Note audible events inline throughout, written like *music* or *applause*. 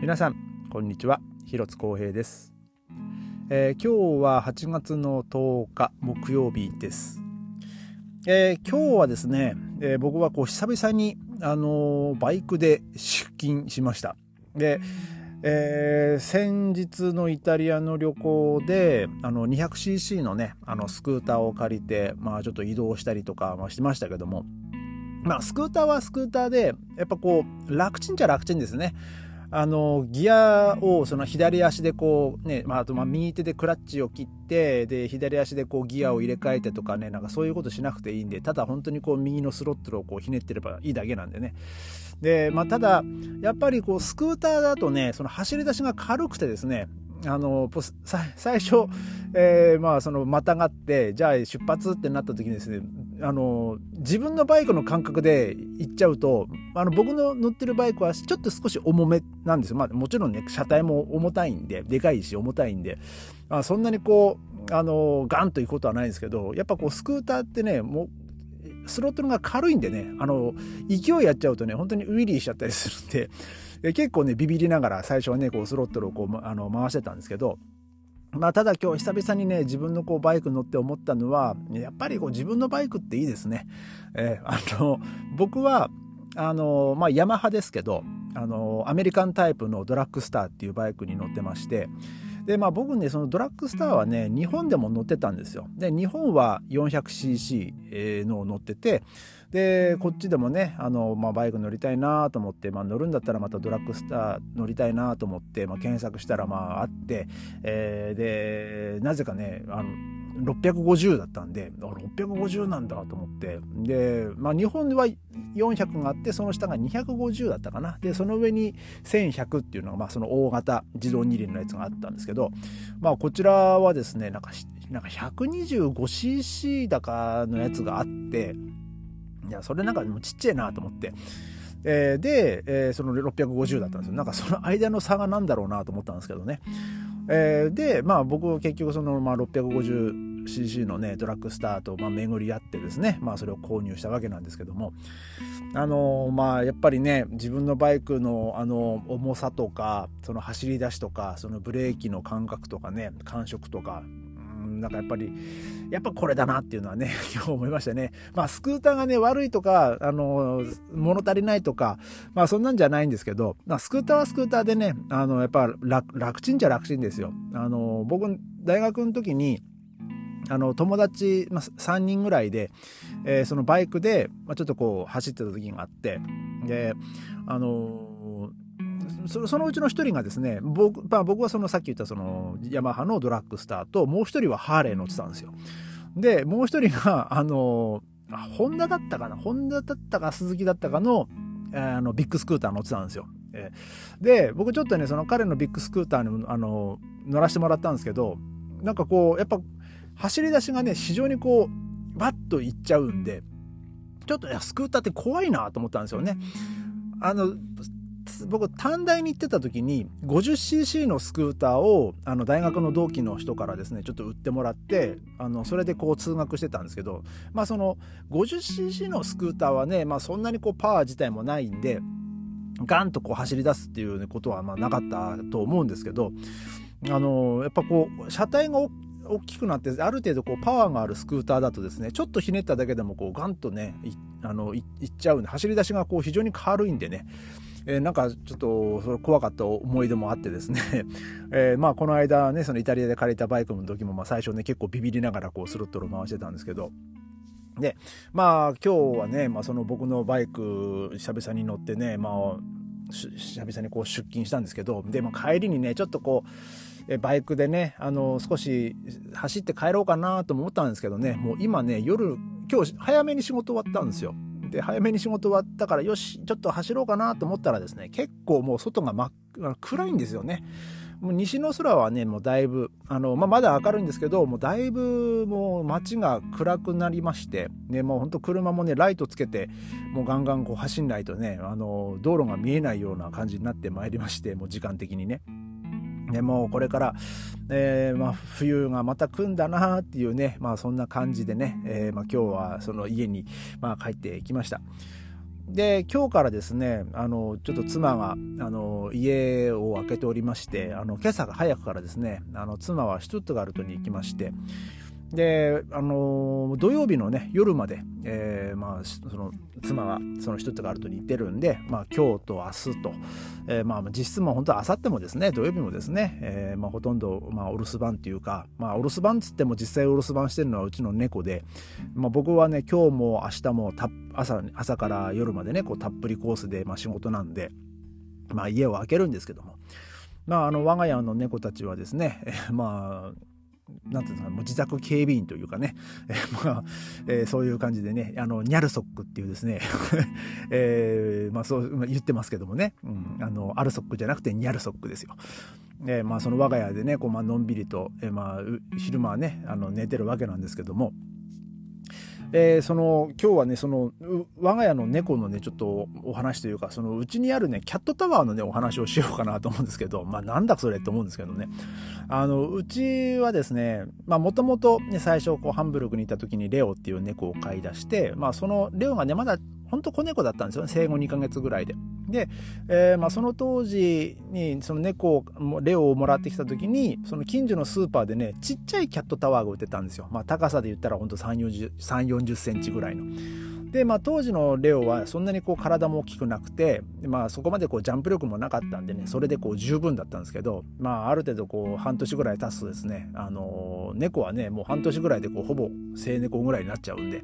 皆さんこんにちは。広津光平です、えー、今日は8月の10日木曜日です、えー、今日はですね、えー、僕はこう久々にあのバイクで出勤しました。で、えー、先日のイタリアの旅行であの 200cc のねあのスクーターを借りて、まあ、ちょっと移動したりとか、まあ、してましたけども。まあ、スクーターはスクーターで、やっぱこう、楽ちんじゃ楽ちんですね。あの、ギアをその左足でこうね、まあ、あとまあ右手でクラッチを切って、で、左足でこうギアを入れ替えてとかね、なんかそういうことしなくていいんで、ただ本当にこう右のスロットルをこうひねってればいいだけなんでね。で、まあ、ただ、やっぱりこうスクーターだとね、その走り出しが軽くてですね、あの最初、えー、まあそのまたがってじゃあ出発ってなった時にですねあの自分のバイクの感覚で行っちゃうとあの僕の乗ってるバイクはちょっと少し重めなんですよ、まあ、もちろんね車体も重たいんででかいし重たいんで、まあ、そんなにこうあのガンということはないんですけどやっぱこうスクーターってねもうスロットルが軽いんでねあの勢いやっちゃうとね本当にウィリーしちゃったりするんでえ結構ねビビりながら最初はねこうスロットルをこうあの回してたんですけどまあ、ただ今日久々にね自分のこうバイク乗って思ったのはやっぱりこう自分のバイクっていいですね。えー、あの僕はあのまあヤマハですけどあのアメリカンタイプのドラッグスターっていうバイクに乗ってましてでまあ僕ねそのドラッグスターはね日本でも乗ってたんですよ。で日本は 400cc のを乗っててでこっちでもねあの、まあ、バイク乗りたいなと思って、まあ、乗るんだったらまたドラッグスター乗りたいなと思って、まあ、検索したらまああって、えー、でなぜかねあの650だったんで650なんだと思ってで、まあ、日本では400があってその下が250だったかなでその上に1100っていうのが、まあ、その大型自動二輪のやつがあったんですけど、まあ、こちらはですねなんかなんか 125cc だかのやつがあっていやそれなんかもうちっちゃいなと思って。えー、で、えー、その650だったんですよ。なんかその間の差が何だろうなと思ったんですけどね。えー、で、まあ僕結局その、まあ、CC のね、ドラッグスターと、まあ、巡り合ってですね、まあそれを購入したわけなんですけども、あのー、まあやっぱりね、自分のバイクのあの重さとか、その走り出しとか、そのブレーキの感覚とかね、感触とか、なんかやっぱり、やっぱこれだなっていうのはね、*laughs* 今日思いましたね。まあ、スクーターがね、悪いとか、あの、物足りないとか、まあ、そんなんじゃないんですけど、まあ、スクーターはスクーターでね、あの、やっぱ楽、楽ちんじゃ楽ちんですよ。あの、僕、大学の時に、あの友達、まあ、3人ぐらいで、えー、そのバイクで、まあ、ちょっとこう走ってた時があってであのそのうちの一人がですね僕,、まあ、僕はそのさっき言ったそのヤマハのドラッグスターともう一人はハーレー乗ってたんですよ。でもう一人があのホンダだったかな？ホンダだったか鈴木だったかのあのビッグスクーター乗ってたんですよ。で僕ちょっとねその彼のビッグスクーターにあの乗らせてもらったんですけどなんかこうやっぱ走り出しがね非常にこうバッといっちゃうんでちょっとスクーターって怖いなと思ったんですよね。あの僕短大に行ってた時に 50cc のスクーターをあの大学の同期の人からですねちょっと売ってもらってあのそれでこう通学してたんですけどまあその 50cc のスクーターはね、まあ、そんなにこうパワー自体もないんでガンとこう走り出すっていうことはまなかったと思うんですけどあのやっぱこう車体が大大きくなってある程度こうパワーがあるスクーターだとですねちょっとひねっただけでもこうガンとねいあのいっちゃうんで走り出しがこう非常に軽いんでねえー、なんかちょっとそれ怖かった思い出もあってですね、*laughs* えー、まあこの間ねそのイタリアで借りたバイクの時もまあ最初ね結構ビビりながらこうスロットル回してたんですけど。でまあ今日はね、まあ、その僕のバイク久々に乗ってねまあ久々にこう出勤したんですけどで、まあ、帰りにねちょっとこうバイクでねあの少し走って帰ろうかなと思ったんですけどねもう今ね夜今日早めに仕事終わったんですよで早めに仕事終わったからよしちょっと走ろうかなと思ったらですね結構もう外が真っ暗いんですよね。もう西の空はねもうだいぶあの、まあ、まだ明るいんですけどもうだいぶもう街が暗くなりまして、ね、もうほんと車もねライトつけてもうガンガンこう走んないとねあの道路が見えないような感じになってまいりましてもう時間的にね。でもうこれから、えー、まあ、冬がまた来んだなっていうね、まあ、そんな感じでね、えー、まあ、今日はその家に、まあ、帰ってきました。で今日からですねあのちょっと妻があの家を開けておりましてあの今朝が早くからですねあの妻はシュトゥットガルトに行きましてで、あの土曜日のね、夜まで、えー、まあ、その、妻がその一つがあるとに行ってるんで、まあ、今日と明日と、えー、まあ、実質も本当は明後日もですね、土曜日もですね、えー、まあ、ほとんど、まあ、お留守番っていうか、まあ、お留守番っつっても実際お留守番してるのはうちの猫で、まあ、僕はね、今日も明日も朝、朝から夜までね、こう、たっぷりコースで、まあ、仕事なんで、まあ、家を開けるんですけども、まあ、あの、我が家の猫たちはですね、まあ、なんていうのか、もう自宅警備員というかね、*laughs* えー、まあ、えー、そういう感じでね、あの、ニャルソックっていうですね、*laughs* えー、まあそう、まあ言ってますけどもね、うん、あの、アルソックじゃなくてニャルソックですよ。えー、まあその我が家でね、こう、まあのんびりと、えー、まあ、昼間はね、あの、寝てるわけなんですけども、えー、その今日はねその我が家の猫のねちょっとお話というかそのうちにあるねキャットタワーのねお話をしようかなと思うんですけど *laughs* まあなんだそれって思うんですけどね。あのうちはですねまあもともと最初こうハンブルクにいた時にレオっていう猫を飼い出してまあそのレオがねまだほんと子猫だったんですよね生後2ヶ月ぐらいで。で、えー、まあ、その当時にその猫をレオをもらってきた時にその近所のスーパーでねちっちゃいキャットタワーが売ってたんですよ、まあ、高さで言ったらほんと3 4 0センチぐらいの。で、まあ、当時のレオはそんなにこう体も大きくなくて、まあ、そこまでこうジャンプ力もなかったんでねそれでこう十分だったんですけど、まあ、ある程度こう半年ぐらい経つとですね、あの猫はねもう半年ぐらいでこうほぼ成猫ぐらいになっちゃうんで、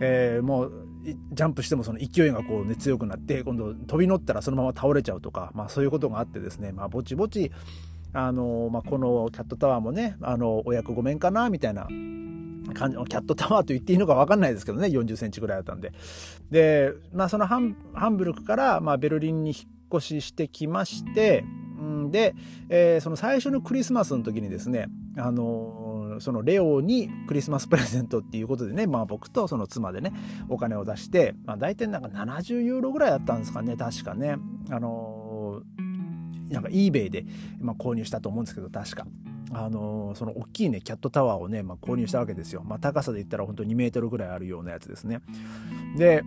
えー、もうジャンプしてもその勢いがこう、ね、強くなって今度飛び乗ったらそのまま倒れちゃうとか、まあ、そういうことがあってですね、まあ、ぼちぼちあの、まあ、このキャットタワーもねあのお役御免かなみたいな感じのキャットタワーと言っていいのか分かんないですけどね40センチぐらいだったんでで、まあ、そのハンブルクから、まあ、ベルリンに引っ越ししてきましてで、えー、その最初のクリスマスの時にですねあのそのレオにクリスマスプレゼントっていうことでね、まあ僕とその妻でね、お金を出して、まあ大体なんか70ユーロぐらいだったんですかね、確かね。あのなんか eBay で、まあ、購入したと思うんですけど、確か。あのその大きいねキャットタワーをね、まあ、購入したわけですよ、まあ、高さで言ったら本当2メートルぐらいあるようなやつですね。で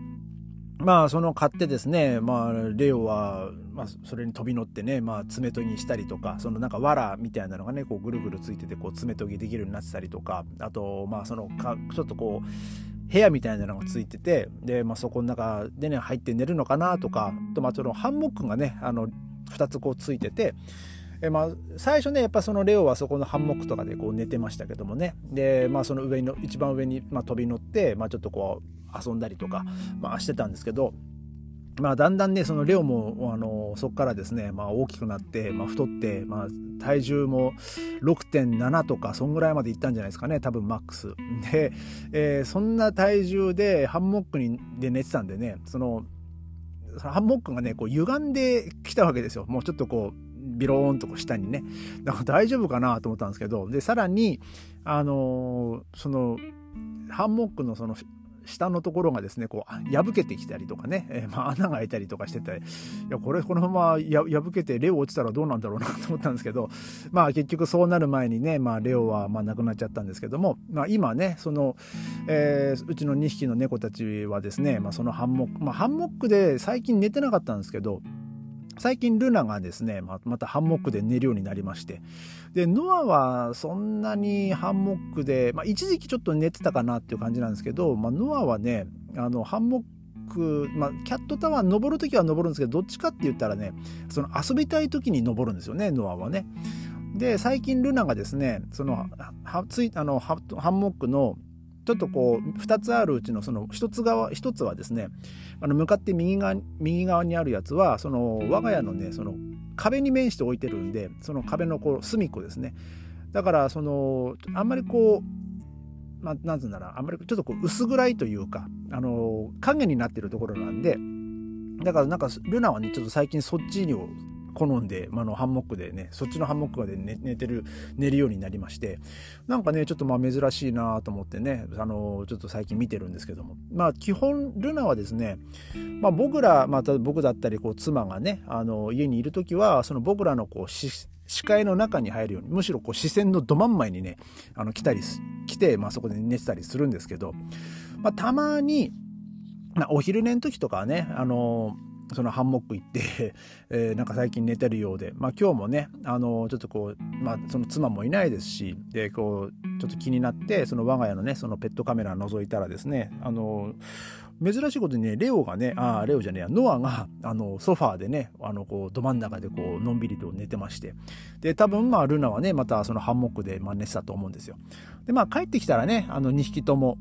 まあその買ってですねまあレオは、まあ、それに飛び乗ってね、まあ、爪研ぎしたりとかそのなんか藁みたいなのがねこうぐるぐるついててこう爪研ぎできるようになってたりとかあとまあそのかちょっとこう部屋みたいなのがついててで、まあ、そこの中でね入って寝るのかなとかとまあそのハンモックがねあの2つこうついててえまあ、最初ねやっぱそのレオはそこのハンモックとかでこう寝てましたけどもね。で、まあ、その上の一番上に、まあ、飛び乗って、まあ、ちょっとこう遊んだりとか、まあ、してたんですけどまあ、だんだんねそのレオもあのそこからですね、まあ、大きくなって、まあ、太って、まあ、体重も6.7とかそんぐらいまでいったんじゃないですかね多分マックス。で、えー、そんな体重でハンモックにで寝てたんでねそのハンモックがねこう歪んできたわけですよ。もうちょっとこうビローンとこう下にね。だから大丈夫かなと思ったんですけど、で、さらに、あのー、その、ハンモックのその下のところがですね、こう、破けてきたりとかね、えー、まあ、穴が開いたりとかしてて、いや、これこのまま破けてレオ落ちたらどうなんだろうなと思ったんですけど、まあ、結局そうなる前にね、まあ、レオはまあ亡くなっちゃったんですけども、まあ、今ね、その、えー、うちの2匹の猫たちはですね、まあ、そのハンモック、まあ、ハンモックで最近寝てなかったんですけど、最近ルナがですね、またハンモックで寝るようになりまして。で、ノアはそんなにハンモックで、まあ、一時期ちょっと寝てたかなっていう感じなんですけど、まあ、ノアはね、あの、ハンモック、まあ、キャットタワー登るときは登るんですけど、どっちかって言ったらね、その遊びたいときに登るんですよね、ノアはね。で、最近ルナがですね、その、はついあのハンモックのちょっとこう2つあるうちのその1つ側1つはですねあの向かって右側右側にあるやつはその我が家のねその壁に面して置いてるんでその壁のこう隅っこですね。だからそのあんまりこうまあ、なんつうんだろうあんまりちょっとこう薄暗いというかあの影になってるところなんでだからなんかルナはねちょっと最近そっちに好んで、まあ、のハンモックでねそっちのハンモックで寝寝てる寝るようになりましてなんかねちょっとまあ珍しいなと思ってねあのちょっと最近見てるんですけども。まあ基本ルナはですね、まあ、僕らまた僕だったりこう妻がねあの家にいる時はその僕らのこう視界の中に入るようにむしろこう視線のど真ん前にねあの来たり来て、まあ、そこで寝てたりするんですけど、まあ、たまにまあ、お昼寝の時とかはね、あのそのハンモック行って、*laughs* えー、なんか最近寝てるようで、まあ今日もね、あのちょっとこう、まあその妻もいないですし、で、こう、ちょっと気になって、その我が家のね、そのペットカメラ覗いたらですね、あの珍しいことにね、レオがね、あレオじゃねえや、ノアが、あの、ソファーでね、あの、こう、ど真ん中でこう、のんびりと寝てまして。で、多分、まあ、ルナはね、またそのハンモックで、まあ、寝てたと思うんですよ。で、まあ、帰ってきたらね、あの、2匹とも、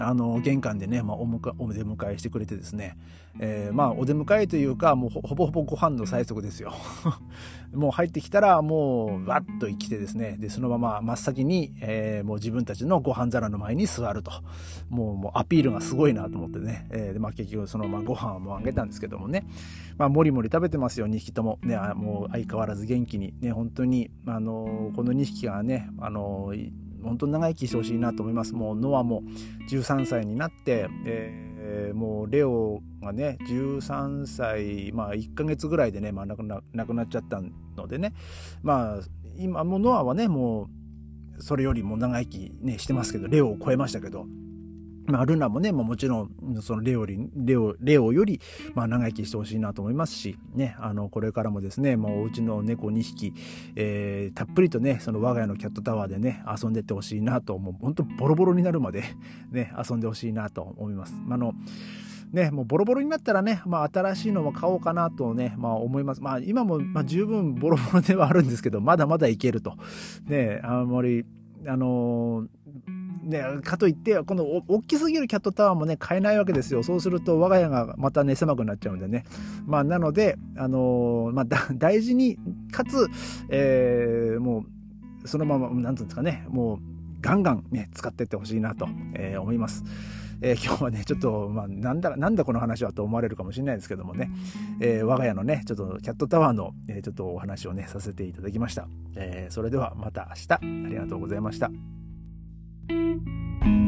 あの玄関でね、まあ、おお出迎えしてくれてですね、えー、まあお出迎えというかもうほぼほぼご飯の最速ですよ。*laughs* もう入ってきたらもうわっと来てですね。でそのまま真っ先に、えー、もう自分たちのご飯皿の前に座ると。もうもうアピールがすごいなと思ってね、えー、でまあ、結局そのままご飯もあげたんですけどもね、まあ、もりもり食べてますよ。2匹とも。ねもう相変わらず元気に。ね本当にあのこの2匹がねあの本当長生きしてほしいなと思います。もうノアも13歳になって、えー、もうレオがね13歳、まあ、1ヶ月ぐらいでね、まあ、亡くな亡くなっちゃったのでねまあ今もノアはねもうそれよりも長生き、ね、してますけどレオを超えましたけどまあ、ルナもね、まあもちろん、そのレオリ、レオ、レオより、まあ、長生きしてほしいなと思いますし、ね、あの、これからもですね、もうお家の猫2匹、えー、たっぷりとね、その我が家のキャットタワーでね、遊んでってほしいなと、もう本当ボロボロになるまでね、遊んでほしいなと思います。あの、ね、もうボロボロになったらね、まあ、新しいのも買おうかなとね、まあ、思います。まあ、今も、まあ、十分ボロボロではあるんですけど、まだまだいけると。ね、あんまり、あのーね、かといって、この大きすぎるキャットタワーもね、買えないわけですよ。そうすると我が家がまたね、狭くなっちゃうんでね。まあ、なので、あのー、まあ、大事に、かつ、えー、もう、そのまま、なんつうんですかね、もう、ガンガンね、使ってってほしいなと、えー、思います。えー、今日はね、ちょっと、まあ、なんだ、なんだこの話はと思われるかもしれないですけどもね、えー、我が家のね、ちょっとキャットタワーの、えー、ちょっとお話をね、させていただきました。えー、それではまた明日、ありがとうございました。thank you